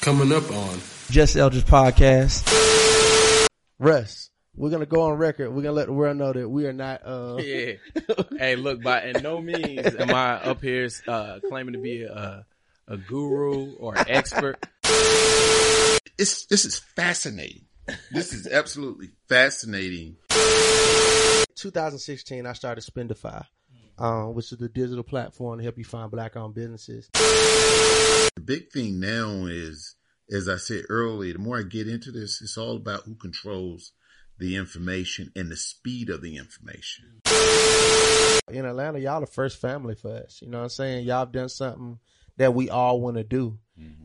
Coming up on Just Eldridge podcast. Russ, we're gonna go on record. We're gonna let the world know that we are not. Uh, Yeah. hey, look, by in no means am I up here uh, claiming to be a, a guru or an expert. It's this is fascinating. This is absolutely fascinating. 2016, I started Spendify, um, which is the digital platform to help you find black-owned businesses. The big thing now is, as I said earlier, the more I get into this, it's all about who controls the information and the speed of the information. In Atlanta, y'all the first family for us. You know what I'm saying? Y'all have done something that we all want to do.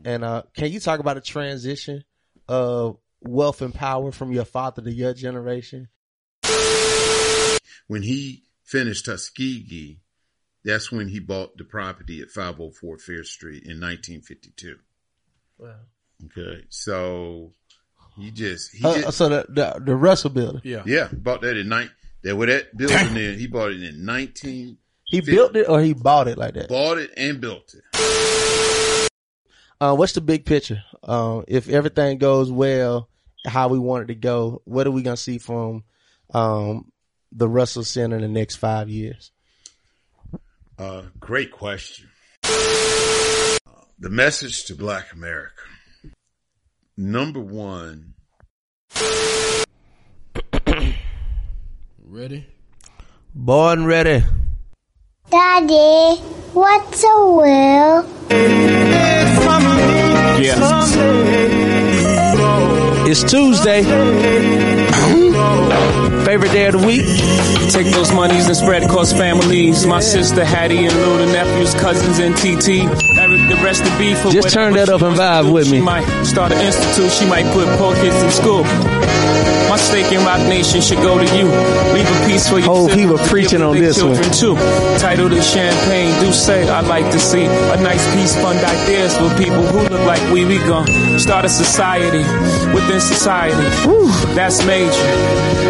And uh, can you talk about the transition of wealth and power from your father to your generation? When he finished Tuskegee, that's when he bought the property at 504 Fair Street in 1952. Wow. Okay, so he just he Uh, just, so the, the the Russell building, Yeah. yeah bought that in nine. That with that building there, he bought it in 19. he built it or he bought it like that. Bought it and built it. Uh, what's the big picture? Um, if everything goes well, how we want it to go, what are we gonna see from um, the Russell Center in the next five years? Uh, great question. Uh, the message to Black America. Number one, ready. Born ready. Daddy, what's a will? Yeah. It's Tuesday. Favorite day of the week. Take those monies and spread across families. My sister Hattie and Lou, the nephews, cousins, and TT. The rest of beef. Just turn that up and vibe with me. She might start an institute. She might put poor kids in school. My stake in Roc Nation should go to you. Leave a piece for your Hope oh, he was preaching on this one. children Too. Tidal is Champagne. Do say I'd like to see a nice piece, fund ideas for people who look like we. We gon' start a society within society. That's major.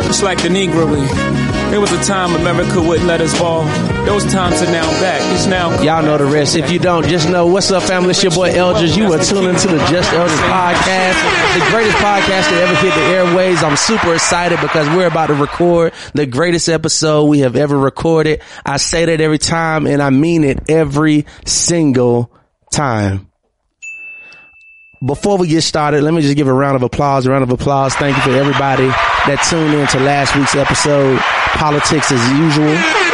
It's like the Negro League. There was a time America wouldn't let us ball. Those times are now back. It's now. Y'all know the rest. If you don't, just know what's up, family. It's your boy Eldridge. You are tuning to the Just Eldridge podcast, the greatest podcast that ever hit the airways. I'm super excited because we're about to record the greatest episode we have ever recorded. I say that every time and I mean it every single time. Before we get started, let me just give a round of applause. A round of applause. Thank you for everybody that tuned in to last week's episode, Politics as Usual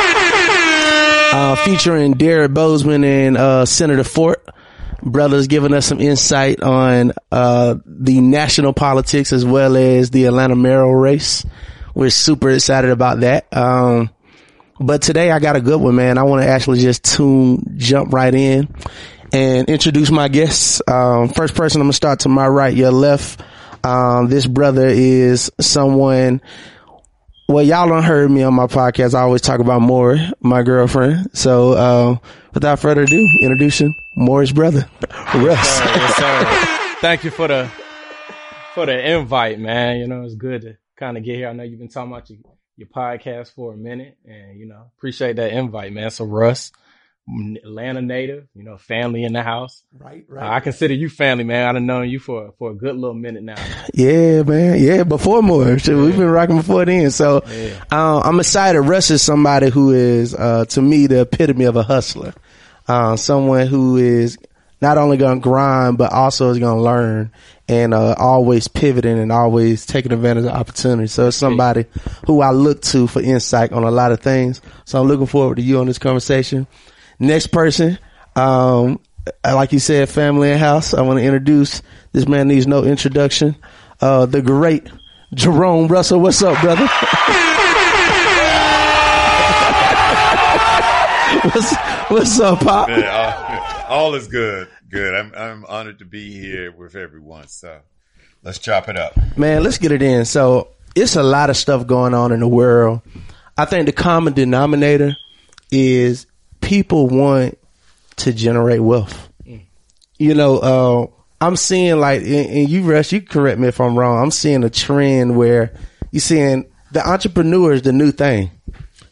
uh, featuring Derrick Boazman and uh, Senator Fort. Brothers giving us some insight on uh, the national politics as well as the Atlanta mayoral race. We're super excited about that. Um, but today I got a good one, man. I want to actually just tune, jump right in and introduce my guests. Um, first person I'm gonna start to my right, your left. Um, this brother is someone well, y'all don't heard me on my podcast. I always talk about Maury, my girlfriend. So, uh, without further ado, introducing Maury's brother, Russ. Yes, sir. Thank you for the for the invite, man. You know, it's good to kind of get here. I know you've been talking about your, your podcast for a minute, and you know, appreciate that invite, man. So, Russ, Atlanta native, you know, family in the house. Right, Uh, I consider you family, man. I've known you for for a good little minute now. Yeah, man. Yeah, before Maury. Shit, We've been rocking before then. So, Yeah. uh, I'm excited. Russ is somebody who is, uh, to me, the epitome of a hustler. Uh, someone who is not only going to grind, but also is going to learn and, uh, always pivoting and always taking advantage of opportunities. So it's somebody who I look to for insight on a lot of things. So I'm looking forward to you on this conversation. Next person, um, like you said, family and house. I want to introduce this man needs no introduction. Uh, the great Jerome Russell. What's up, brother? what's, what's up, Pop? Yeah, all, all is good. Good. I'm I'm honored to be here with everyone. So let's chop it up. Man, let's get it in. So it's a lot of stuff going on in the world. I think the common denominator is people want to generate wealth. You know, uh, I'm seeing like, and, you Russ, you correct me if I'm wrong. I'm seeing a trend where you're seeing the entrepreneur is the new thing.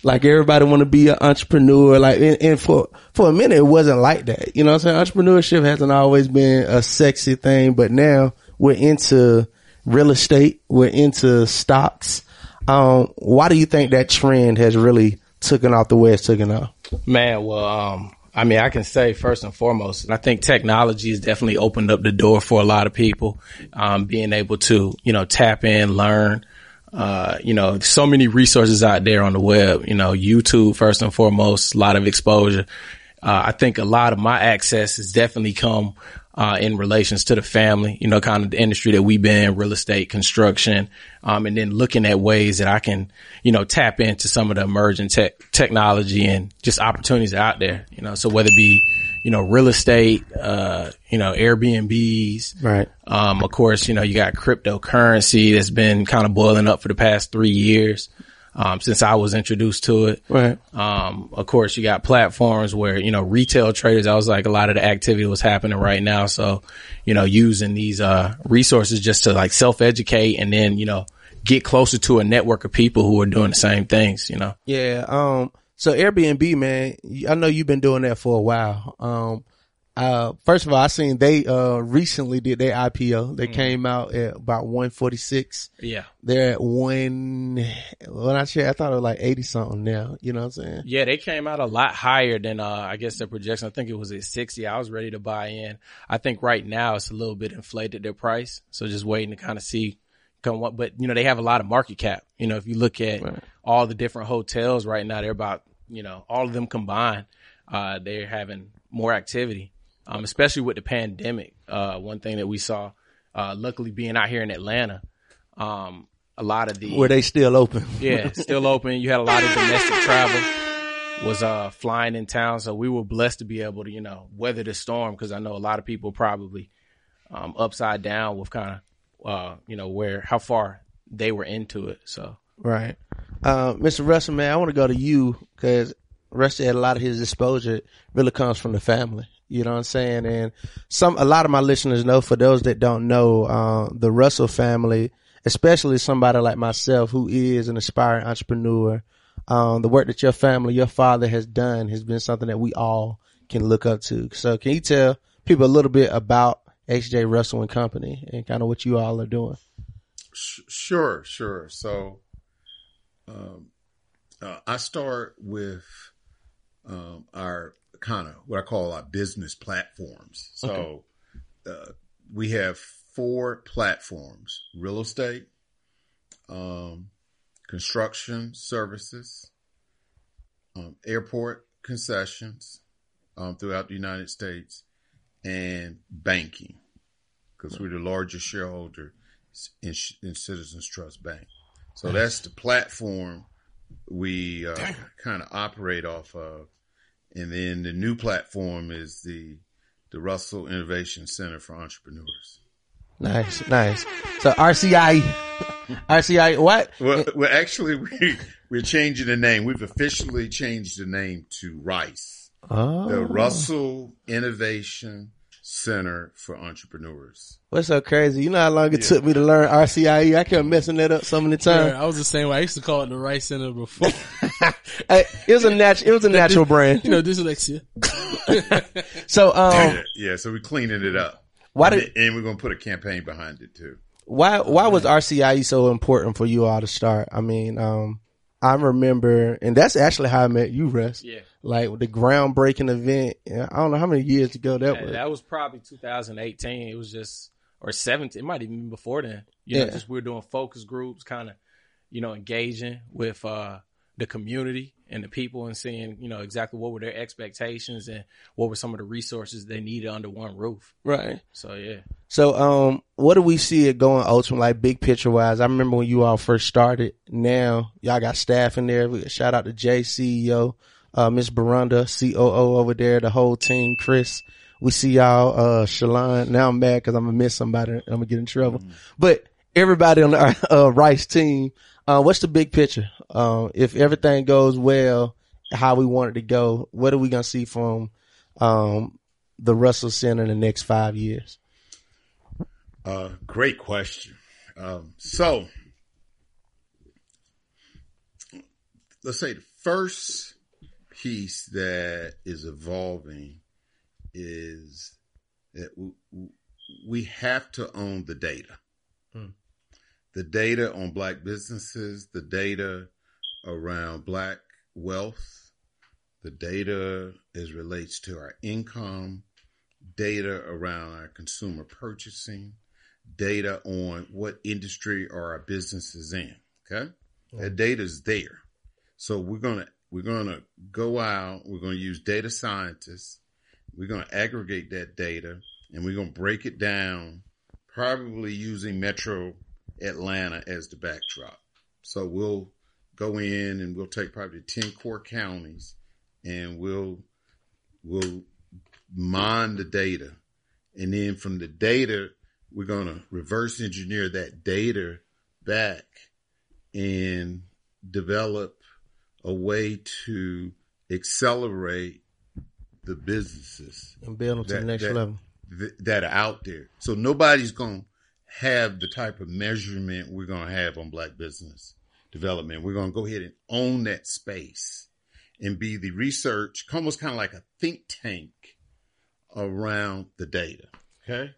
Like everybody want to be an entrepreneur. Like, and, and for, for a minute, it wasn't like that. You know what I'm saying? Entrepreneurship hasn't always been a sexy thing, but now we're into real estate. We're into stocks. Um, why do you think that trend has really taken off the way it's taken off? Man, well, um, I mean, I can say first and foremost, and I think technology has definitely opened up the door for a lot of people, um, being able to, you know, tap in, learn, uh, you know, so many resources out there on the web, you know, YouTube first and foremost, a lot of exposure. Uh, I think a lot of my access has definitely come uh, in relations to the family, you know, kind of the industry that we've been in, real estate, construction, um, and then looking at ways that I can, you know, tap into some of the emerging tech technology and just opportunities out there, you know, so whether it be, you know, real estate, uh, you know, Airbnbs, Right. um, of course, you know, you got cryptocurrency that's been kind of boiling up for the past three years. Um, since I was introduced to it. Right. Um, of course, you got platforms where, you know, retail traders, I was like a lot of the activity was happening right now. So, you know, using these, uh, resources just to like self educate and then, you know, get closer to a network of people who are doing the same things, you know. Yeah. Um, so Airbnb, man, I know you've been doing that for a while. Um, uh, first of all, I seen they, uh, recently did their IPO. They came out at about 146. Yeah. They're at one, when I checked, I thought it was like 80 something now. You know what I'm saying? Yeah, they came out a lot higher than, uh, I guess their projection. I think it was at 60. I was ready to buy in. I think right now it's a little bit inflated their price. So just waiting to kind of see come what, but you know, they have a lot of market cap. You know, if you look at all the different hotels right now, they're about, you know, all of them combined, uh, they're having more activity. Um, especially with the pandemic. Uh, one thing that we saw, uh, luckily being out here in Atlanta, um, a lot of the Were they still open? yeah, still open. You had a lot of domestic travel was uh flying in town, so we were blessed to be able to you know weather the storm because I know a lot of people probably um upside down with kind of uh you know where how far they were into it. So Right. Uh, Mr. Russell, man, I want to go to you because Russell had a lot of his exposure really comes from the family. You know what I'm saying? And some, a lot of my listeners know, for those that don't know, uh, the Russell family, especially somebody like myself who is an aspiring entrepreneur, um, the work that your family, your father has done has been something that we all can look up to. So can you tell people a little bit about HJ Russell and Company and kind of what you all are doing? Sure, sure. So, um, uh, I start with um, our kind of what I call our business platforms. So, uh, we have four platforms: real estate, um, construction services, um, airport concessions um, throughout the United States, and banking, because we're the largest shareholder in, in Citizens Trust Bank. So that's the platform we uh, kind of operate off of, and then the new platform is the the Russell Innovation Center for Entrepreneurs. Nice, nice. So RCI, RCI, what? Well, well, actually, we we're changing the name. We've officially changed the name to Rice, Oh, the Russell Innovation Center for Entrepreneurs. what's so crazy? You know how long it took me to learn RCIE? I kept messing that up so many Yeah, times. I was the same way. I used to call it the Rice Center before. Hey, it was a natural, it was a natural brand. you know, dyslexia. So, um, yeah, so we're cleaning it up. why And, did, and we're going to put a campaign behind it too. why, why was RCIE so important for you all to start? I mean, um, I remember, and that's actually how I met you, Russ. yeah, Like the groundbreaking event. I don't know how many years ago that Yeah, was. that was probably 2018. It was just or 17. It might even been before then. You know, Yeah. just we are doing focus groups, kind of, you know, engaging with uh the community and the people and seeing, you know, exactly what were their expectations and what were some of the resources they needed under one roof. Right. So yeah. So, um, what do we see it going ultimately, like big picture wise? I remember when you all first started. Now y'all got staff in there. We- Shout out to Jay CEO, uh, Miss Barunda, COO over there, the whole team, Chris. We see y'all, uh, Shalon. Now I'm mad because I'm gonna miss somebody. I'm gonna get in trouble. But everybody on the uh, Rice team, uh, what's the big picture? Um, if everything goes well, how we want it to go, what are we gonna see from um, the Russell Center in the next five years? Uh, great question. Um, so let's say the first piece that is evolving is that we have to own the data. The data on black businesses, the data around black wealth, the data as relates to our income, data around our consumer purchasing, data on what industry are our businesses in. Okay. Mm-hmm. That data is there. So we're going to, we're going to go out. We're going to use data scientists. We're going to aggregate that data and we're going to break it down, probably using Metro Atlanta as the backdrop. So we'll go in and we'll take probably 10 core counties and we'll, we'll mine the data. And then from the data, we're going to reverse engineer that data back and develop a way to accelerate the businesses And build them to the next that- level. that are out there. So nobody's going have the type of measurement we're going to have on black business development. We're going to go ahead and own that space and be the research, almost kind of like a think tank around the data. Okay.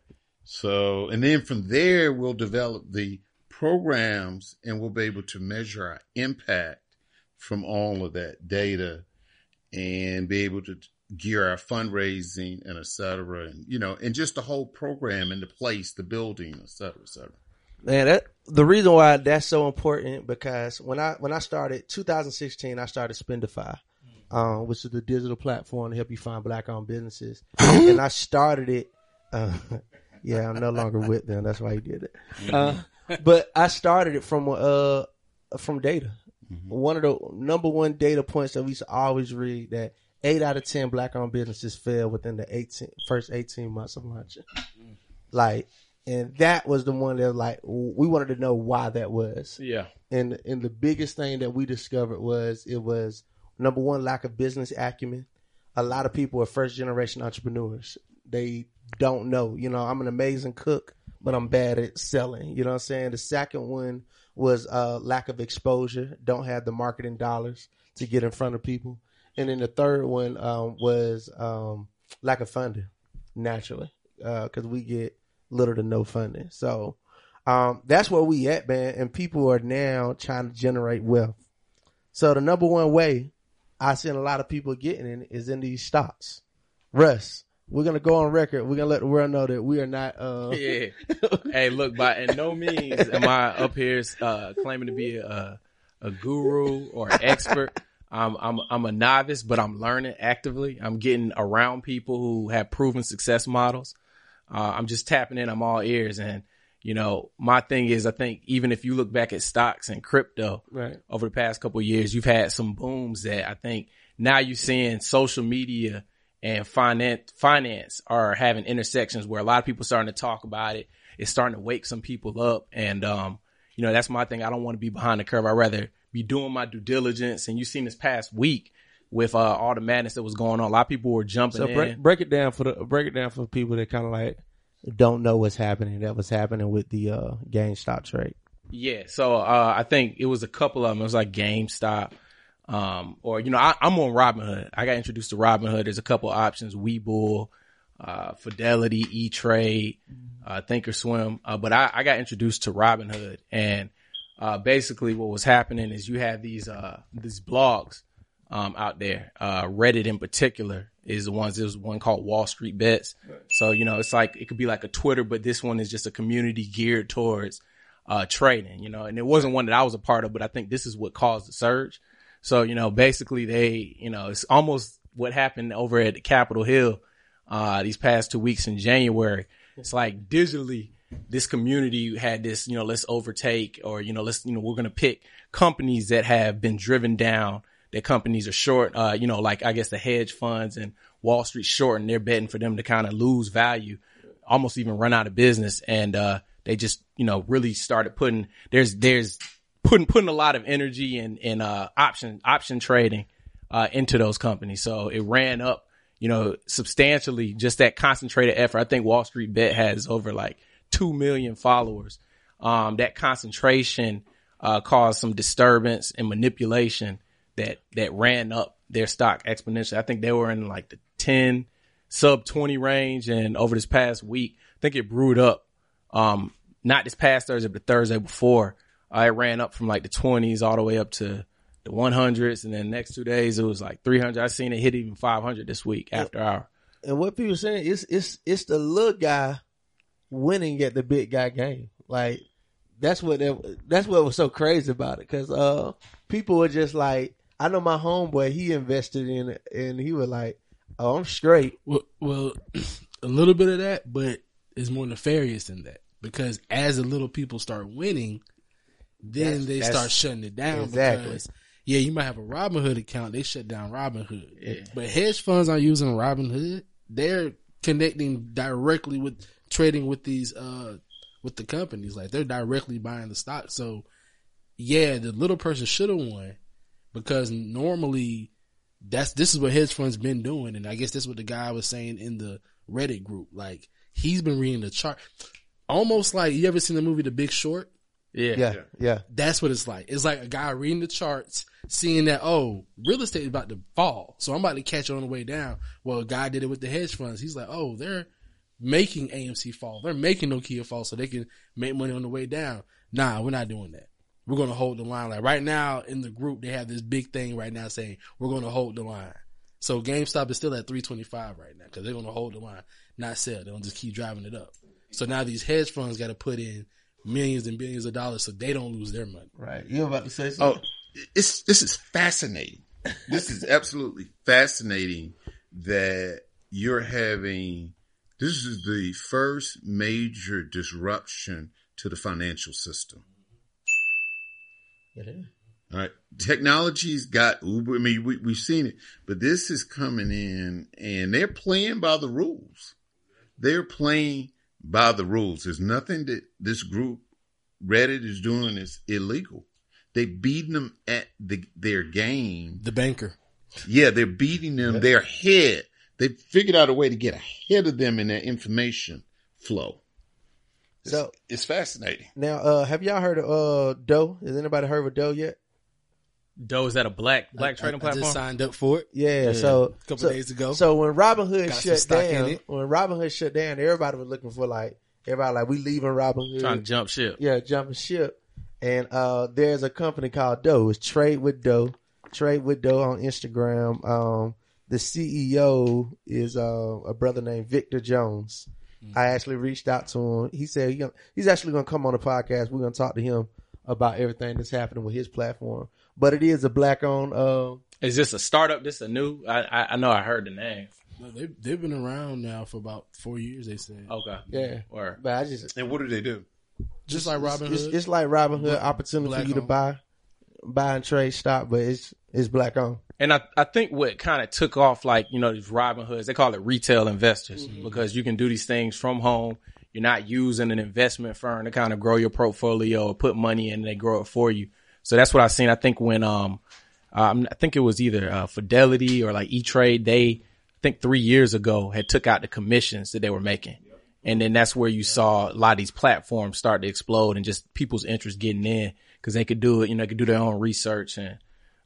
So, and then from there, we'll develop the programs and we'll be able to measure our impact from all of that data and be able to gear our fundraising and et cetera. And, you know, and just the whole program and the place, the building, et cetera, et cetera. Man, that the reason why that's so important because when I when I started 2016, I started Spendify, um, which is the digital platform to help you find black owned businesses, and I started it. Uh, yeah, I'm no longer with them. That's why he did it. Uh, but I started it from uh from data. One of the number one data points that we used to always read that eight out of ten black owned businesses fail within the 18, first 18 months of launching. Like, and that was the one that like we wanted to know why that was. Yeah. And and the biggest thing that we discovered was it was number one lack of business acumen. A lot of people are first generation entrepreneurs. They don't know. You know, I'm an amazing cook, but I'm bad at selling. You know what I'm saying? The second one was uh, lack of exposure. Don't have the marketing dollars to get in front of people. And then the third one um, was um, lack of funding, naturally, because we get little to no funding. So um, that's where we at, man. And people are now trying to generate wealth. So the number one way I seen a lot of people getting in is in these stocks. Russ, we're gonna go on record. We're gonna let the world know that we are not. Uh, Yeah. hey, look, by in no means am I up here uh, claiming to be a a guru or an expert. I'm I'm I'm a novice, but I'm learning actively. I'm getting around people who have proven success models. Uh, I'm just tapping in. I'm all ears, and you know, my thing is, I think even if you look back at stocks and crypto Right. over the past couple of years, you've had some booms that I think now you're seeing social media and finance finance are having intersections where a lot of people starting to talk about it. It's starting to wake some people up, and um, you know, that's my thing. I don't want to be behind the curve. I'd rather be doing my due diligence. And you've seen this past week with uh, all the madness that was going on. A lot of people were jumping So in. break break it down for the break it down for people that kind of like don't know what's happening. That was happening with the uh, GameStop trade. Yeah, so uh, I think it was a couple of them. It was like GameStop, um, or you know, I, I'm on Robinhood. I got introduced to Robinhood. There's a couple of options: Webull, uh, Fidelity, E Trade, uh, Thinkorswim. Uh, but I, I got introduced to Robinhood, and uh, basically what was happening is you have these uh, these blogs um, out there. Uh, Reddit in particular is the ones. There's one called Wall Street Bets. So you know, it's like it could be like a Twitter, but this one is just a community geared towards uh, trading. You know, and it wasn't one that I was a part of, but I think this is what caused the surge. So you know, basically they, you know, it's almost what happened over at Capitol Hill uh, these past two weeks in January. It's like digitally, this community had this, you know, let's overtake or, you know, let's, you know, we're going to pick companies that have been driven down, that companies are short, uh, you know, like I guess the hedge funds and Wall Street short and they're betting for them to kind of lose value, almost even run out of business. And, uh, they just, you know, really started putting, there's, there's putting, putting a lot of energy and, and, uh, option, option trading, uh, into those companies. So it ran up, you know, substantially just that concentrated effort. I think Wall Street Bet has over like 2 million followers. Um, that concentration, uh, caused some disturbance and manipulation that that ran up their stock exponentially. I think they were in like the ten sub twenty range, and over this past week, I think it brewed up. Um, not this past Thursday, but the Thursday before, uh, it ran up from like the twenties all the way up to the one hundreds, and then next two days it was like three hundred. I seen it hit even five hundred this week after our. And what people saying is it's it's the little guy winning at the big guy game. Like that's what that, that's what was so crazy about it because uh people were just like I know my homeboy he invested in it and he was like oh I'm straight Well, well, a little bit of that, but it's more nefarious than that because as the little people start winning, then That's- they that's- start shutting it down. Exactly. Because, yeah, you might have a Robinhood account. They shut down Robinhood. Yeah. But hedge funds aren't using Robinhood. They're connecting directly with trading with these, uh, with the companies. Like they're directly buying the stock. So yeah, the little person should have won because normally that's this is what hedge funds been doing, and I guess that's what the guy was saying in the Reddit group. Like he's been reading the chart, almost like you ever seen the movie The Big Short? Yeah, yeah yeah That's what it's like. It's like a guy reading the charts, seeing that oh, real estate is about to fall, so I'm about to catch it on the way down. Well, a guy did it with the hedge funds. He's like, oh, they're making AMC fall. They're making Nokia fall, so they can make money on the way down. Nah, we're not doing that. We're gonna hold the line. Like right now in the group, they have this big thing right now saying we're gonna hold the line. So GameStop is still at 325 right now because they're gonna hold the line, not sell. They're gonna just keep driving it up. So now these hedge funds got to put in millions and billions of dollars so they don't lose their money. right you about to say something? Oh, something it's this is fascinating. This is absolutely fascinating that you're having. This is the first major disruption to the financial system. Yeah. All right, technology's got Uber. I mean, we, we've seen it, but this is coming in, and they're playing by the rules. They're playing by the rules. There's nothing that this group Reddit is doing is illegal. They beating them at the, their game. The banker. Yeah, they're beating them. They're ahead. They figured out a way to get ahead of them in their information flow. It's, So- it's fascinating. now uh have y'all heard of uh Doe has anybody heard of Doe yet Doe is that a black black I- trading I, just platform? signed up for it yeah, so a couple so- days ago. So when Robinhood Got shut down, when Robinhood shut down, everybody was looking for like everybody like we leaving Robinhood, Trying to jump ship. yeah, jumping ship. And uh there's a company called Doe. It's Trade with Doe. Trade with Doe on Instagram. Um, the CEO is uh, a brother named Victor Jones. I actually reached out to him. He said he gonna, he's actually going to come on the podcast. We're going to talk to him about everything that's happening with his platform. But it is a black owned. Uh, Is this a startup? This a new? I I, I know I heard the name. No, they they've been around now for about four years. They said Okay. yeah, Or but I just And what do they do? just like Robin It's, Hood. it's like Robinhood Black- opportunity for black you to buy, buy and trade stock, but it's it's black owned. And I, I think what kind of took off, like, you know, these Robinhoods, they call it retail investors because you can do these things from home. You're not using an investment firm to kind of grow your portfolio or put money in and they grow it for you. So that's what I've seen. I think when, um, um, I think it was either, uh, Fidelity or like E-Trade, they, I think three years ago had took out the commissions that they were making. And then that's where you saw a lot of these platforms start to explode and just people's interest getting in because they could do it, you know, they could do their own research and,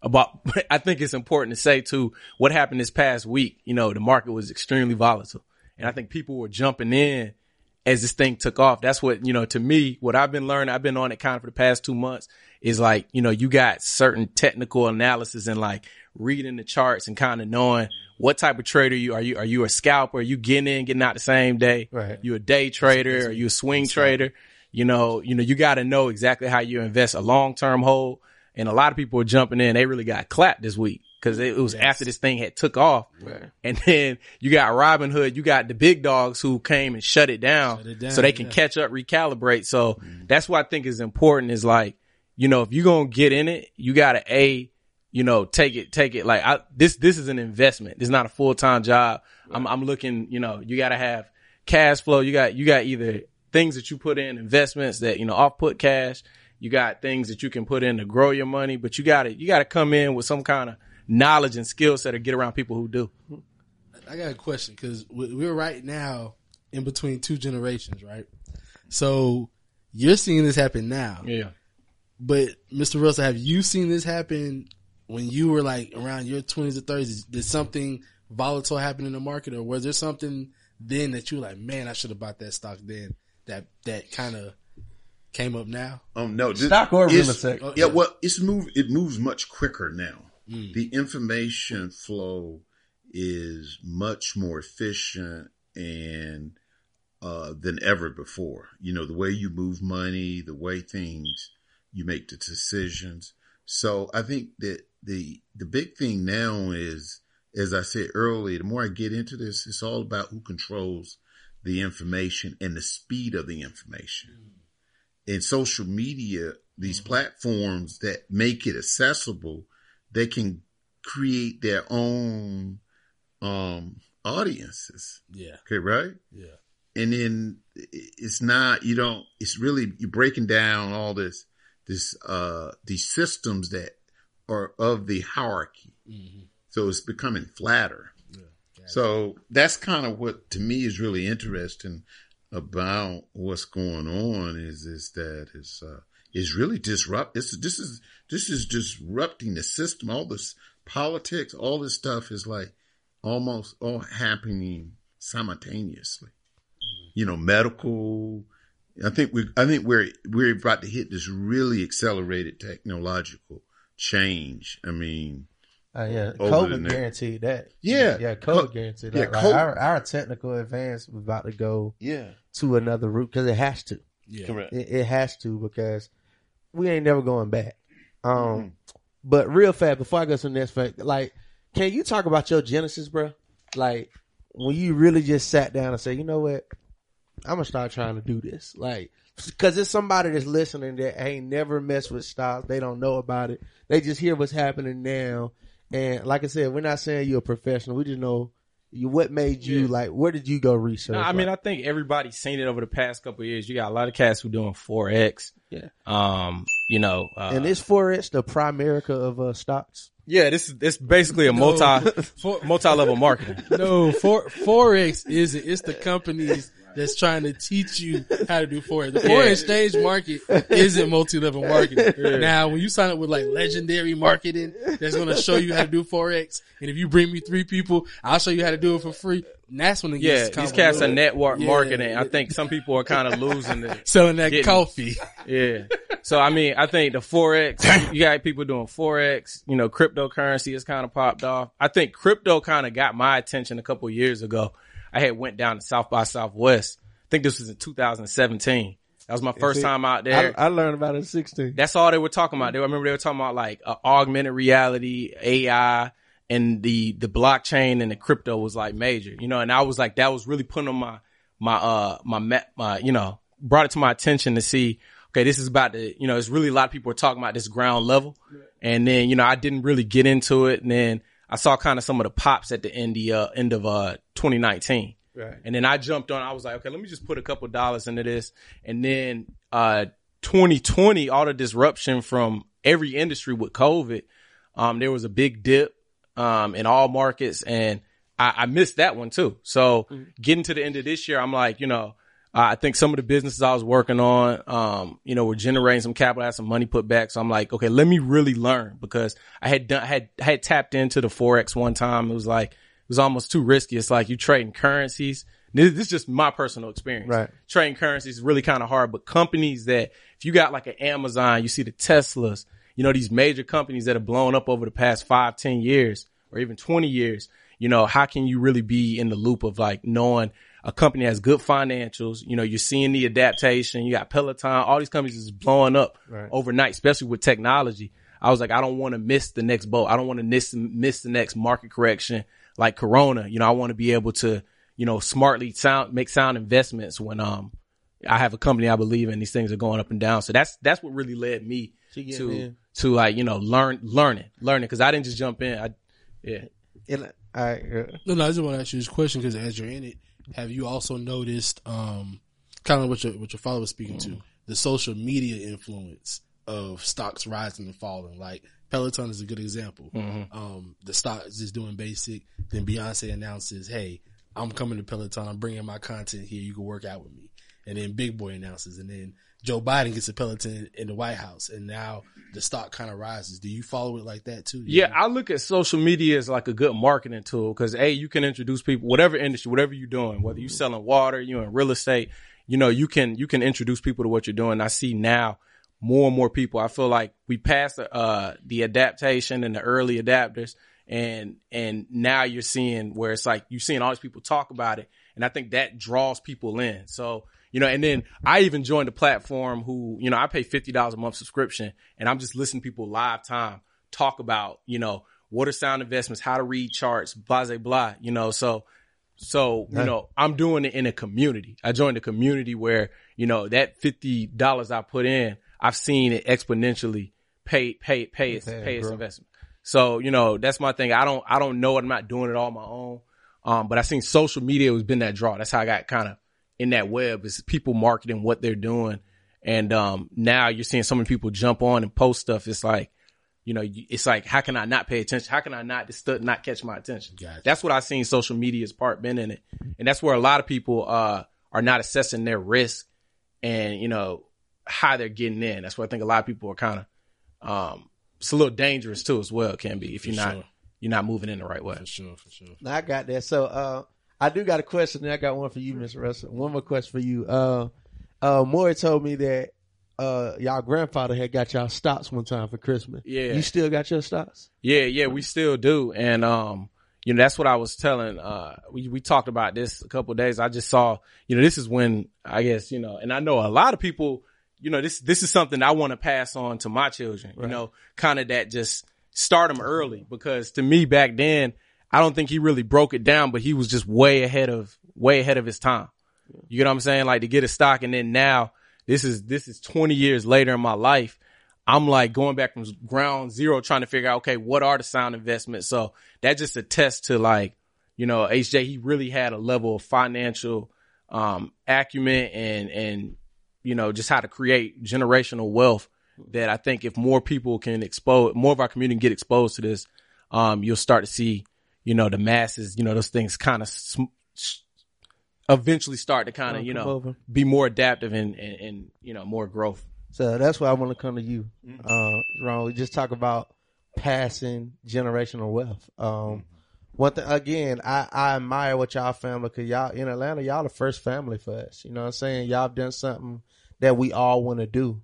about I think it's important to say too what happened this past week. You know, the market was extremely volatile. And I think people were jumping in as this thing took off. That's what, you know, to me, what I've been learning, I've been on it kind of for the past two months is like, you know, you got certain technical analysis and like reading the charts and kind of knowing what type of trader you are. You, are you a scalper? Are you getting in, getting out the same day? Right. You a day trader? Are you a swing trader? You know, you know, you got to know exactly how you invest a long-term hold. And a lot of people were jumping in. They really got clapped this week because it, was after this thing had took off. And then you got Robinhood, you got the big dogs who came and shut it down, Shut it down, so they can yeah. catch up, recalibrate. So that's what I think is important is like, you know, if you're going to get in it, you got to A, you know, take it, take it like I, this, this is an investment. This is not a full-time job. I'm, I'm looking, you know, you got to have cash flow. You got, you got either things that you put in investments that, you know, off put cash. You got things that you can put in to grow your money, but you got to, you got to come in with some kind of knowledge and skill set to get around people who do. I got a question because we're right now in between two generations, right? So you're seeing this happen now, Yeah. But Mr. Russell, have you seen this happen when you were like around your twenties or thirties, did something volatile happen in the market, or was there something then that you were like, man, I should have bought that stock then? That that kind of came up now. Um, no, this- Stock or real it's- estate? Oh, Yeah, yeah. well, it's move. It moves much quicker now. Mm. The information flow is much more efficient and uh, than ever before. You know, the way you move money, the way things you make the decisions. So I think that the the big thing now is, as I said earlier, the more I get into this, it's all about who controls the information and the speed of the information in social media, these platforms that make it accessible, they can create their own um audiences. Yeah, Okay, right? yeah, And then it's not you don't it's really you're breaking down all this this uh these systems that are of the hierarchy. Mhm. So it's becoming flatter. Yeah, it. So that's kind of what to me is really interesting about what's going on is is that it's uh is really disrupt this this is this is disrupting the system all this politics all this stuff is like almost all happening simultaneously you know medical i think we i think we're we're about to hit this really accelerated technological change i mean Uh, yeah, COVID guaranteed that. Yeah. yeah, Co- COVID guaranteed yeah, that. Like COVID- our our technical advance was about to go yeah to another route because it has to. yeah. correct It, it has to because we ain't never going back. Um, Mhm. but real fast before I go to the next fact, like, can you talk about your genesis, bro? Like when you really just sat down and said, you know what, I'm gonna start trying to do this, like. Cause it's somebody that's listening that ain't never messed with stocks. They don't know about it. They just hear what's happening now. And like I said, we're not saying you're a professional. We just know you, what made you Yeah. like, where did you go research? No, I mean, Like, I think everybody's seen it over the past couple of years. You got a lot of cats who doing forex. Yeah. Um, you know, uh, and is Forex the primerica of uh, stocks? yeah, this is it's basically a No. multi For- multi level marketing. No, for forex is it's the companies that's trying to teach you how to do forex. The foreign Yeah. exchange market isn't multi-level marketing. Now, when you sign up with like legendary marketing, that's going to show you how to do forex, and if you bring me three people, I'll show you how to do it for free. And that's when it Yeah, these cats are network Yeah. marketing. I think some people are kind of losing it. selling that Getting- coffee. Yeah. So I mean, I think the forex, you got people doing forex. You know, cryptocurrency has kind of popped off. I think crypto kind of got my attention a couple years ago. I had went down to South by Southwest. I think this was in 2017. That was my first See, time out there. I, I learned about it at 16. That's all they were talking about. They, I remember they were talking about like uh, augmented reality, AI, and the the blockchain and the crypto was like major, you know. And I was like, that was really putting on my my uh my my you know brought it to my attention to see. Okay, this is about to you know. It's really a lot of people are talking about this ground level, and then you know I didn't really get into it, and then I saw kind of some of the pops at the end the uh, end of uh 2019. Right. And then I jumped on. I was like, okay, let me just put a couple dollars into this. And then uh 2020, all the disruption from every industry with COVID, um, there was a big dip um in all markets, and I, I missed that one too. So getting to the end of this year, I'm like, you know. I think some of the businesses I was working on, um, you know, were generating some capital, I had some money put back. So I'm like, okay, let me really learn because I had done, I had, I had tapped into the Forex one time. It was like, it was almost too risky. It's like you trading currencies. This, this is just my personal experience. Right. Trading currencies is really kind of hard, but companies that, if you got like an Amazon, you see the Teslas, you know, these major companies that have blown up over the past five, ten years or even 20 years, you know, how can you really be in the loop of like knowing a company has good financials? You know, you're seeing the adaptation. You got Peloton, all these companies is blowing up Right. overnight, especially with technology. I was like, I don't want to miss the next boat. I don't want to miss, miss the next market correction like Corona. You know, I want to be able to, you know, smartly sound, make sound investments when, um, I have a company I believe in. These things are going up and down. So that's, that's what really led me To get to, in. to like, you know, learn, learning, learning. Cause I didn't just jump in. I, yeah. And I, uh, No, no, I just want to ask you this question because as you're in it, have you also noticed, um, kind of what your what your father was speaking to, the social media influence of stocks rising and falling? Like Peloton is a good example. Um, the stock is just doing basic. Then Beyonce announces, "Hey, I'm coming to Peloton. I'm bringing my content here. You can work out with me." and then Big Boy announces, and then Joe Biden gets a Peloton in the White House, and now the stock kind of rises. Do you follow it like that too? Yeah, I look at social media as like a good marketing tool because a you can introduce people, whatever industry, whatever you're doing, whether you're selling water, you're in real estate, you know, you can you can introduce people to what you're doing. I see now more and more people. I feel like we passed uh, the adaptation and the early adapters, and and now you're seeing where it's like you're seeing all these people talk about it, and I think that draws people in. So you know, and then I even joined a platform who, you know, I pay $50 a month subscription and I'm just listening to people live time talk about, you know, what are sound investments, how to read charts, blah, blah, blah, you know, so, so, you know, I'm doing it in a community. I joined a community where, you know, that $50 I put in, I've seen it exponentially pay, pay, pay its, pay its investment. So, you know, that's my thing. I don't, I don't know. I'm not doing it all my own. Um, but I seen social media has been that draw. That's how I got kind of in that web is people marketing what they're doing. And, um, now you're seeing so many people jump on and post stuff. It's like, you know, it's like, how can I not pay attention? How can I not just not catch my attention? Gotcha. That's what I've seen social media's part been in it. And that's where a lot of people, uh, are not assessing their risk and, you know, how they're getting in. That's why I think a lot of people are kind of, um, it's a little dangerous too as well, can be if you're not, sure. you're not moving in the right way. for sure, for sure. Now I got that. So uh I do got a question. and I got one for you, Mr. Russell. One more question for you. Uh uh Maury told me that uh y'all grandfather had got y'all stocks one time for Christmas. Yeah. You still got your stocks? Yeah, yeah, we still do. And um, you know, that's what I was telling uh we we talked about this a couple of days. I just saw, you know, this is when I guess, you know, and I know a lot of people, you know, this this is something I want to pass on to my children, you know, kind of that just start them early because to me back then, I don't think he really broke it down, but he was just way ahead of way ahead of his time. You get what I'm saying? Like to get a stock and then now this is this is 20 years later in my life. I'm like going back from ground zero trying to figure out, okay, what are the sound investments? So that just attests to like, you know, HJ, he really had a level of financial, um, acumen and, and, you know, just how to create generational wealth that I think if more people can expose, more of our community get exposed to this, um, you'll start to see, you know, the masses, you know, those things kind of sm- eventually start to kind of, you know, over. be more adaptive and, and, and, you know, more growth. So that's why I want to come to you, uh, Ron. We just talk about passing generational wealth. Um, one thing again, I, I admire what y'all family because y'all in Atlanta, y'all the first family for us. You know what I'm saying? Y'all have done something that we all want to do.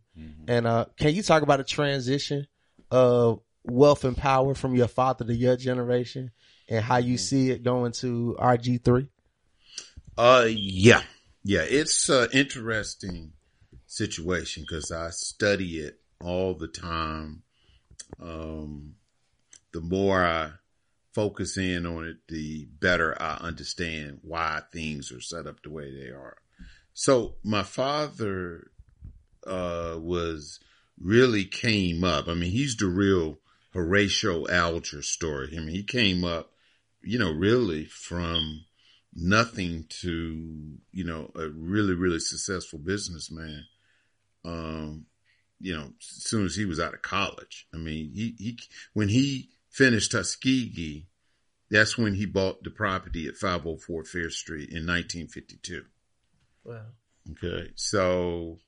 And uh, can you talk about the transition of wealth and power from your father to your generation and how you see it going to RG three? Uh, yeah, yeah. It's an interesting situation because I study it all the time. Um, the more I focus in on it, the better I understand why things are set up the way they are. So my father, uh, was really came up. I mean, he's the real Horatio Alger story. I mean, he came up, you know, really from nothing to, you know, a really, really successful businessman. Um, you know, as soon as he was out of college. I mean, he, he, when he finished Tuskegee, that's when he bought the property at 504 Fair Street in 1952. Wow. Okay. So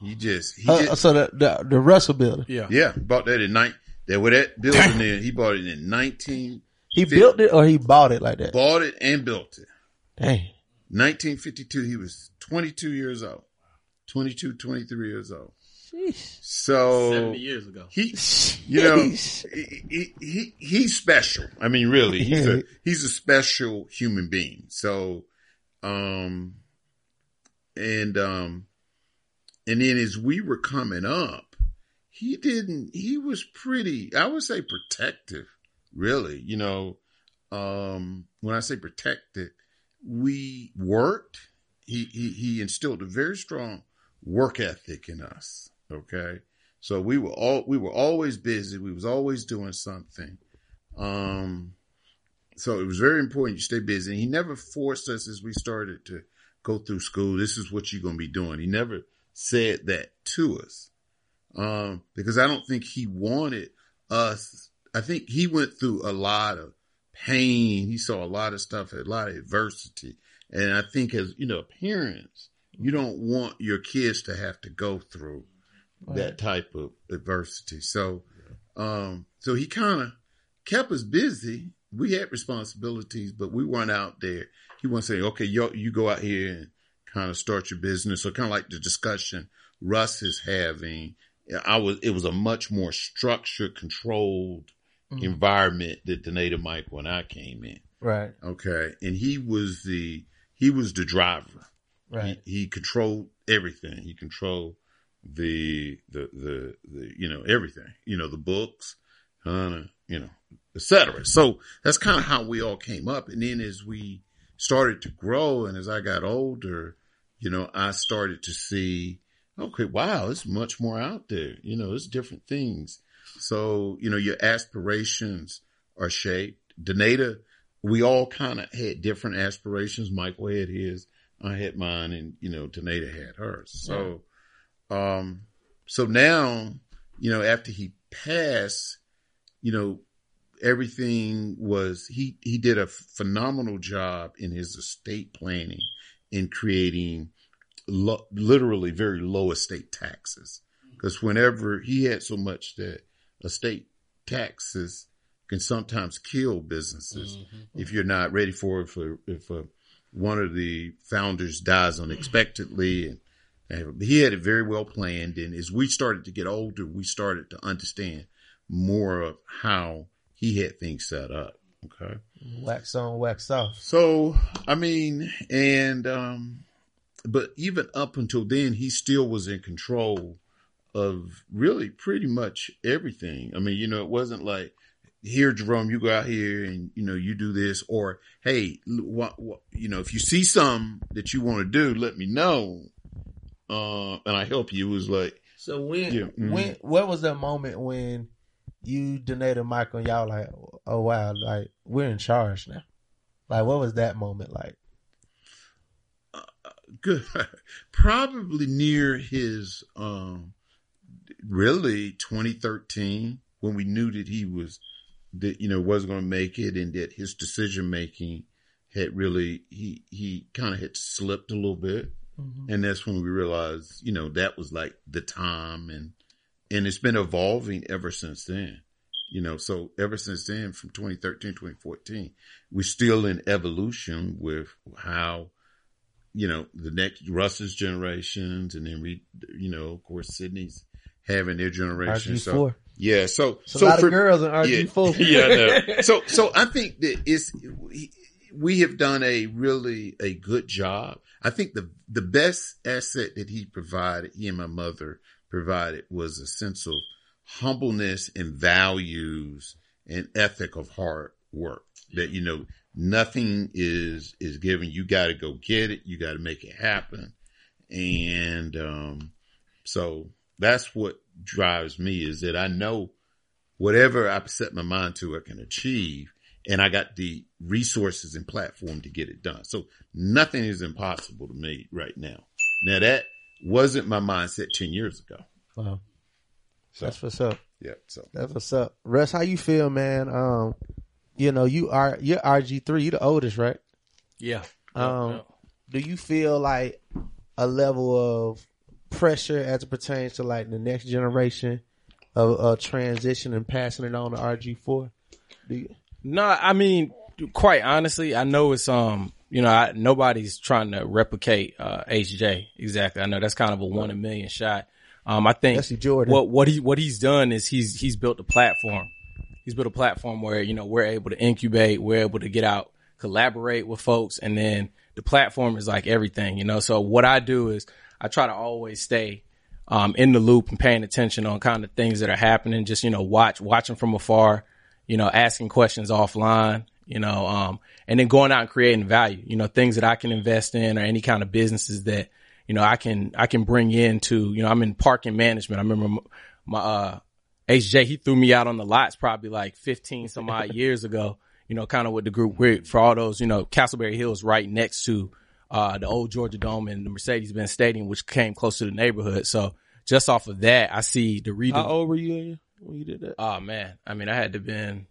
he just, he Uh, just, so the, the the Russell building, Yeah. yeah, bought that in nine, that with that building there, he bought it in 19, he built it or he bought it like that. bought it and built it. Dang. 1952, he was 22 years old. 22, 23 years old. So 70 years ago. he, you know, Jeez. he, he, he, he's special. I mean, really, he's a, he's a special human being. So, um, and, um, and then as we were coming up, he didn't, he was pretty, I would say protective, really, you know, um, when I say protected, we worked. He, he, he instilled a very strong work ethic in us. Okay. So we were all, we were always busy. We was always doing something. Um, so it was very important you stay busy. And he never forced us as we started to go through school. This is what you're going to be doing. He never said that to us. Um, because I don't think he wanted us. I think he went through a lot of pain. He saw a lot of stuff, a lot of adversity. And I think as, you know, parents, You don't want your kids to have to go through that type of adversity. So, um, so he kind of kept us busy. We had responsibilities, but we weren't out there. He wasn't saying, okay, yo, you go out here and kind of start your business. So kind of like the discussion Russ is having. I was, it was a much more structured, controlled environment that Donata Mike and I came in. Right. Okay. And he was the, he was the driver. Right. He, he controlled everything. He controlled the, the, the, the, you know, everything, you know, the books, uh, you know, etc. So that's kind of how we all came up. And then as we started to grow and as I got older, you know, I started to see, okay, wow, it's much more out there. You know, it's different things. So, you know, your aspirations are shaped. Donata, we all kind of had different aspirations. Michael had his, I had mine, and, you know, Donata had hers. So, um, so now, you know, after he passed, you know, everything was, he, he did a phenomenal job in his estate planning in creating lo- literally very low estate taxes. Because whenever he had so much that estate taxes can sometimes kill businesses if you're not ready for it. For if uh, one of the founders dies unexpectedly, and, and he had it very well planned. And as we started to get older, we started to understand more of how he had things set up. Okay. Wax on, wax off. So, I mean, and, um, but even up until then, he still was in control of really pretty much everything. I mean, you know, it wasn't like, here, Jerome, you go out here and, you know, you do this or, hey, what, what, you know, if you see something that you want to do, let me know. Uh, and I help you. It was like, So when Yeah, mhm. when what was that moment when you Donata Michael and y'all like, oh wow, like we're in charge now? Like what was that moment like? good probably near his um really 2013 when we knew that he was that you know wasn't going to make it and that his decision making had really he he kind of had slipped a little bit. Mm-hmm. And that's when we realized you know that was like the time and and it's been evolving ever since then you know. So ever since then from 2013 2014 we're still in evolution with how you know, the next Russ's generations, and then we, you know, of course, Sydney's having their generation. So RG4. yeah, so It's a so lot for- of girls in RG4. Yeah, yeah, so so I think that it's we- we have done a really a good job. I think the the best asset that he provided, he and my mother provided, was a sense of humbleness and values and ethic of hard work. That you know nothing is is given. You got to go get it. You got to make it happen. And um, so that's what drives me is that I know whatever I set my mind to, I can achieve. And I got the resources and platform to get it done. So nothing is impossible to me right now. Now that wasn't my mindset 10 years ago. Wow. So, That's what's up. yeah. So That's what's up. Russ, how you feel, man? Um, you know, you are you're RG three, you the oldest, right? Yeah. Um, do you feel like a level of pressure as it pertains to like the next generation of, of transition and passing it on to RG four? Do you? No, I mean, quite honestly, I know it's um, you know, I, nobody's trying to replicate uh HJ exactly. I know that's kind of a one in a million shot. Um, I think That's Jordan. what what he what he's done is he's he's built a platform. He's built a platform where you know we're able to incubate, we're able to get out, collaborate with folks, and then the platform is like everything, you know. So what I do is I try to always stay um, in the loop and paying attention on kind of things that are happening. Just you know, watch watching from afar, you know, asking questions offline, you know, um, and then going out and creating value. You know, things that I can invest in or any kind of businesses that you know I can I can bring into. You know, I'm in parking management. I remember my uh, HJ he threw me out on the lots probably like 15 some odd years ago. You know, kind of with the group we're, for all those. You know, Castleberry Hills right next to uh, the old Georgia Dome and the Mercedes-Benz Stadium, which came close to the neighborhood. So just off of that, I see the reading. How old were you when you did that? Oh man, I mean, I had to been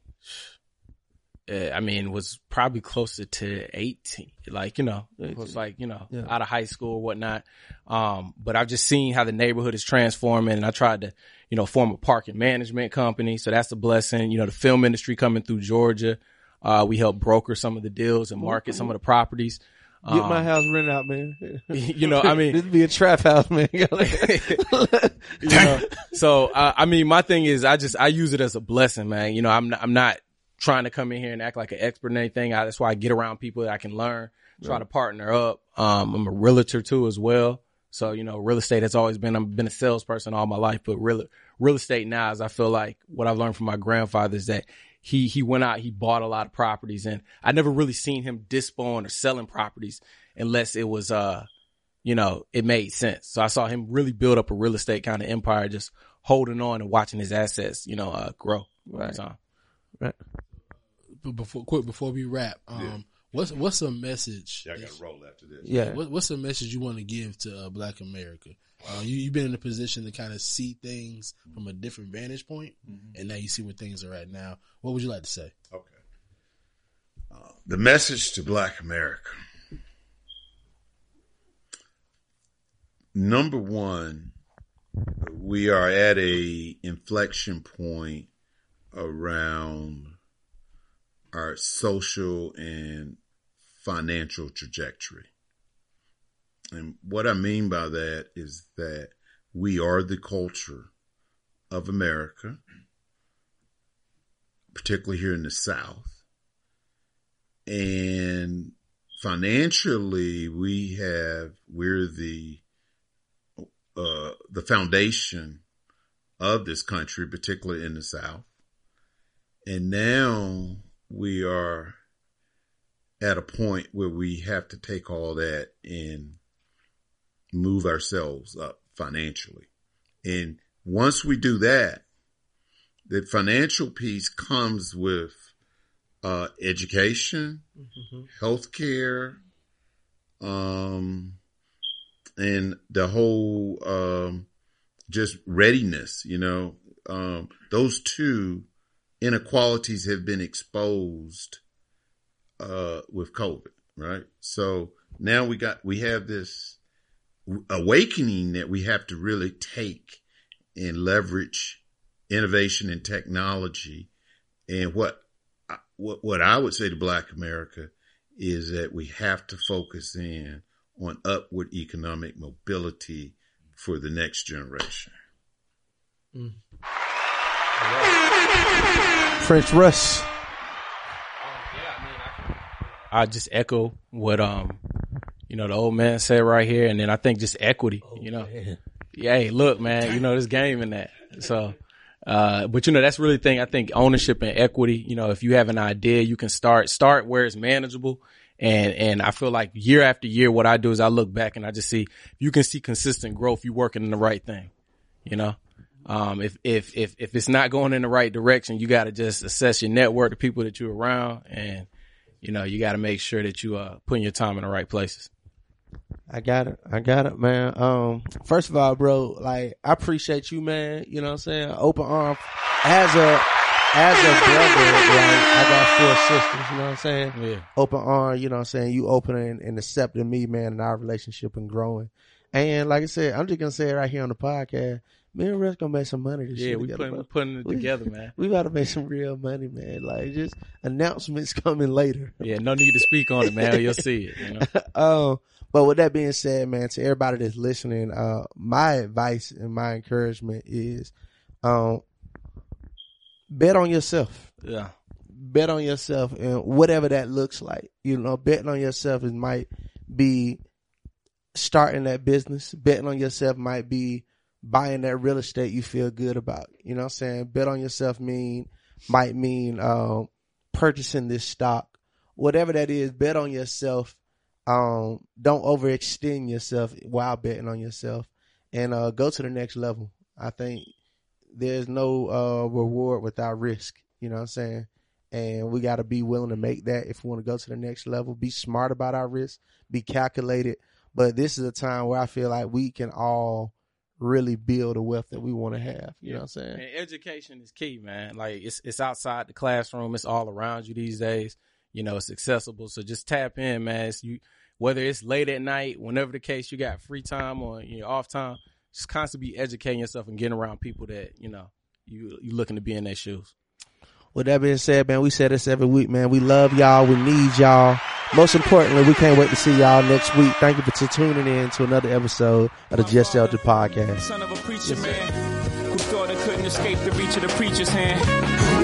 uh, I mean, was probably closer to 18. Like, you know, it was like, you know, Yeah. out of high school or whatnot. Um, but I've just seen how the neighborhood is transforming and I tried to, you know, form a parking management company. So that's a blessing. You know, the film industry coming through Georgia. Uh, we help broker some of the deals and market some of the properties. Get my Um, house rented out, man. you know, I mean, this be a trap house, man. you know, so uh, I mean, my thing is, I just I use it as a blessing, man. You know, I'm not, I'm not trying to come in here and act like an expert in anything. I, that's why I get around people that I can learn, try to partner up. Um, I'm a realtor too as well. So you know, real estate has always been I've been a salesperson all my life, but real real estate now is I feel like what I've learned from my grandfather is that he he went out he bought a lot of properties and I never really seen him dispoing or selling properties unless it was uh you know, it made sense. So I saw him really build up a real estate kind of empire, just holding on and watching his assets, you know, uh, grow over Right. time. But before quick before we wrap, um, Yeah. what's what's a message? Yeah, I got to roll after this. yeah. What, what's a message you want to give to uh, Black America? Uh, you you've been in a position to kind of see things from a different vantage point, and now you see where things are at now. What would you like to say? Okay. Uh, the message to Black America. Number one, we are at a inflection point around our social and financial trajectory. And what I mean by that is that we are the culture of America, particularly here in the South. And financially, we have, we're the, uh, the foundation of this country, particularly in the South. And now we are at a point where we have to take all that and move ourselves up financially. And once we do that, the financial piece comes with uh, education, healthcare, um, and the whole um, just readiness. You know, um, those two inequalities have been exposed uh, with COVID, right? So now we got we have this awakening that we have to really take and leverage innovation and technology. And what what what I would say to Black America is that we have to focus in on upward economic mobility for the next generation. French Russ. I just echo what, um, you know, the old man said right here. And then I think just equity, you know, yeah, hey, look, man, you know, this game in that. So, uh, but you know, that's really the thing. I think ownership and equity, you know, if you have an idea, you can start, start where it's manageable. And, and I feel like year after year, what I do is I look back and I just see, you can see consistent growth. You're working in the right thing, you know? Um, if, if, if, if it's not going in the right direction, you got to just assess your network, the people that you're around and, you know, you got to make sure that you, uh, putting your time in the right places. I got it. I got it, man. Um, first of all, bro, like I appreciate you, man. You know what I'm saying? Open arm. As a as a brother, like I got four sisters, you know what I'm saying? Yeah. Open arm, you know what I'm saying? You opening and accepting me, man, and our relationship and growing. And like I said, I'm just gonna say it right here on the podcast. Me and Russ gonna make some money this Yeah, year we together, putting, putting it We- together, man. We about to make some real money, man. Like just announcements coming later. Yeah, no need to speak on it, man. You'll see it, you know? um, but with that being said, man, to everybody that's listening, uh, my advice and my encouragement is, um, bet on yourself. Yeah. Bet on yourself and whatever that looks like. You know, betting on yourself is might be starting that business. Betting on yourself might be buying that real estate you feel good about. You know what I'm saying? Bet on yourself mean might mean um purchasing this stock. Whatever that is, bet on yourself. Um don't overextend yourself while betting on yourself and uh go to the next level. I think there's no uh reward without risk. You know what I'm saying? And we got to be willing to make that if we want to go to the next level. Be smart about our risk, be calculated. But this is a time where I feel like we can all really build the wealth that we want to have. You know what I'm saying? And education is key, man. Like it's it's outside the classroom. It's all around you these days. You know, it's accessible. So just tap in, man. It's you whether it's late at night, whenever the case, you got free time or you know off time. Just constantly be educating yourself and getting around people that you know you you looking to be in their shoes. With that being said, man, we said this every week, man. We love y'all. We need y'all. Most importantly, we can't wait to see y'all next week. Thank you for tuning in to another episode of the Just Elder Podcast. Son of a preacher man escape the reach of the preacher's hand.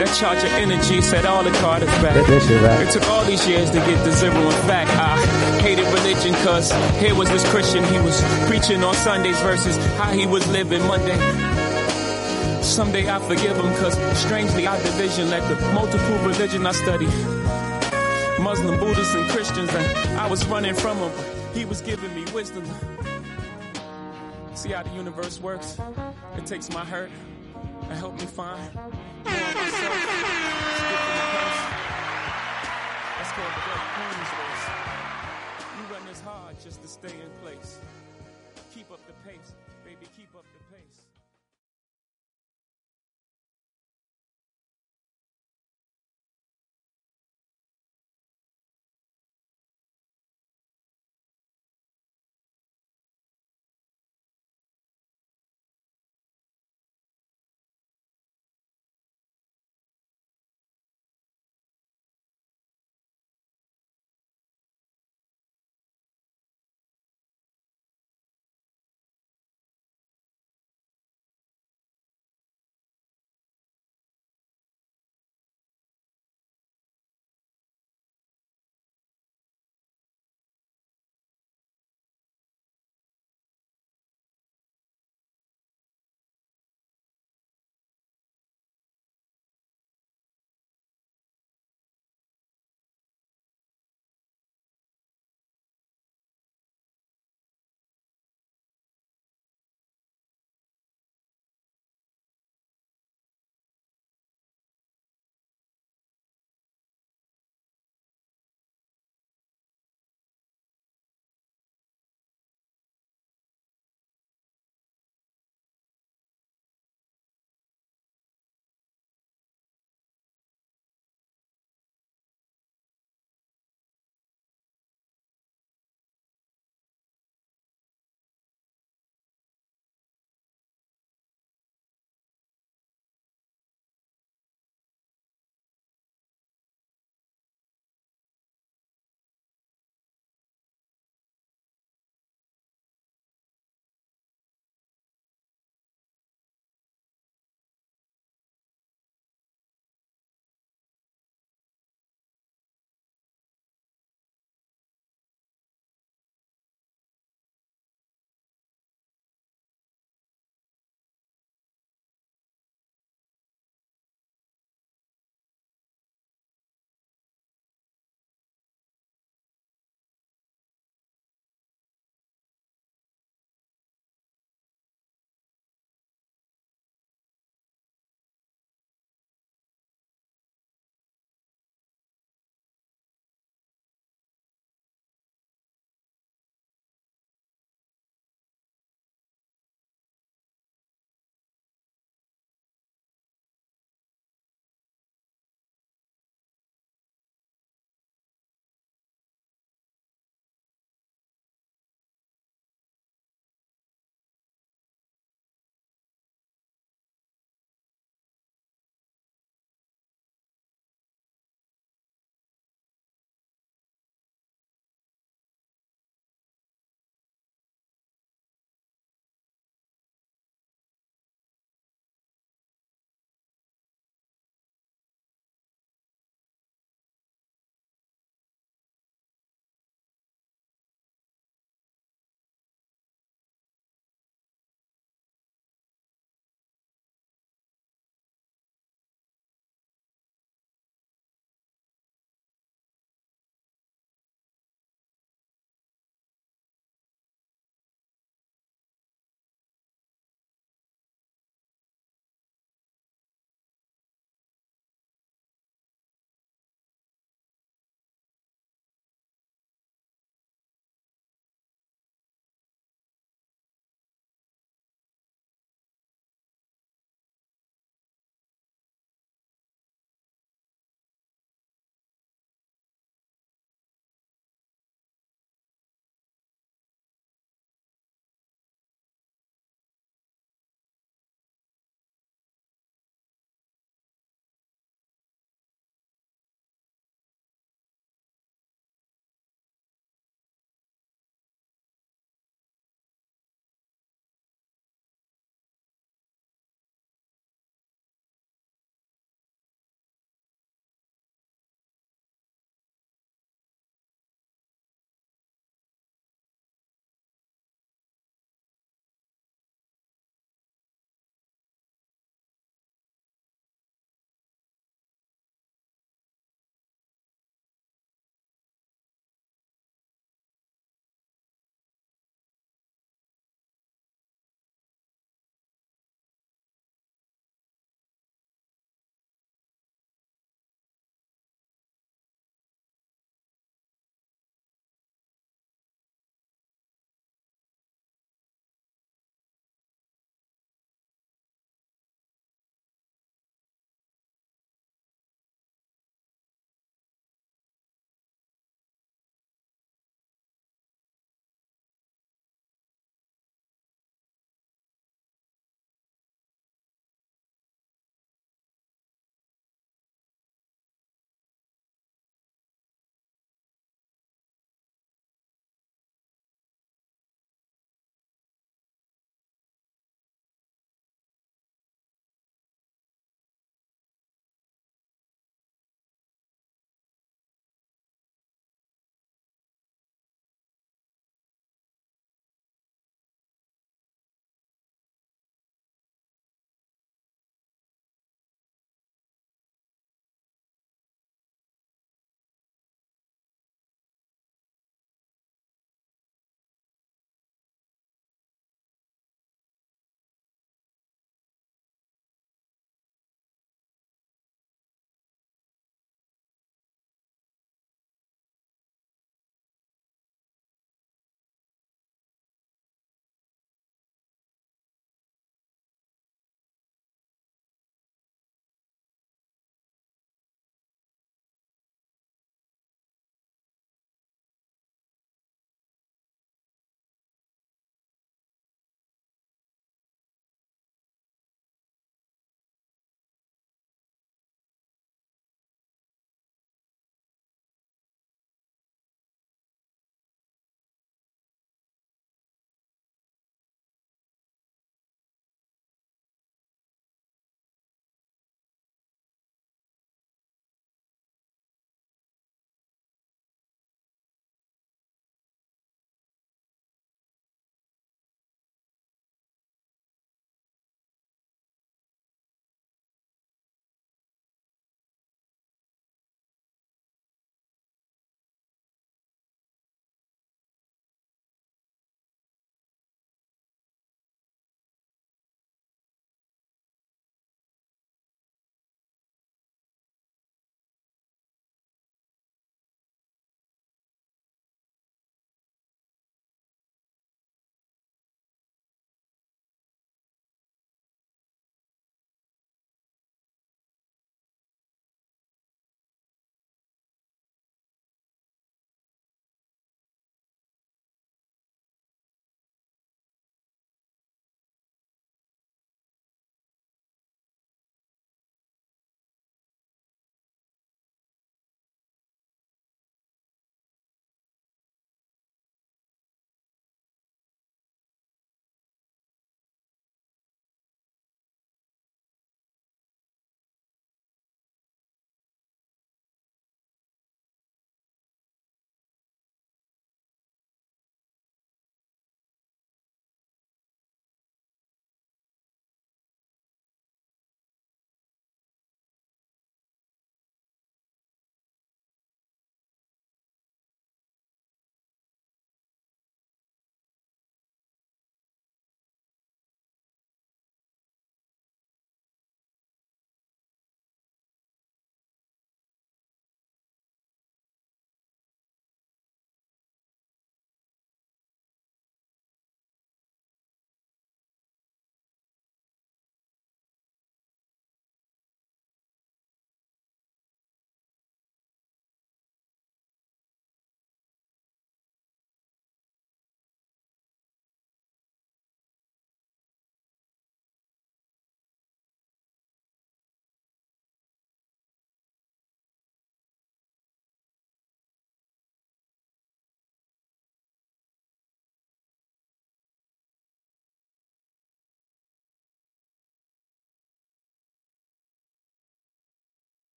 That charge of energy set all the Carters back. That, that shit right. It took all these years to get the zero in fact. I hated religion cause here was this Christian. He was preaching on Sundays versus how he was living Monday. Someday I forgive him cause strangely our division led to multiple religion I study. Muslim, Buddhists, and Christians and I was running from him. He was giving me wisdom. See how the universe works? It takes my hurt and help me find myself. Skipping the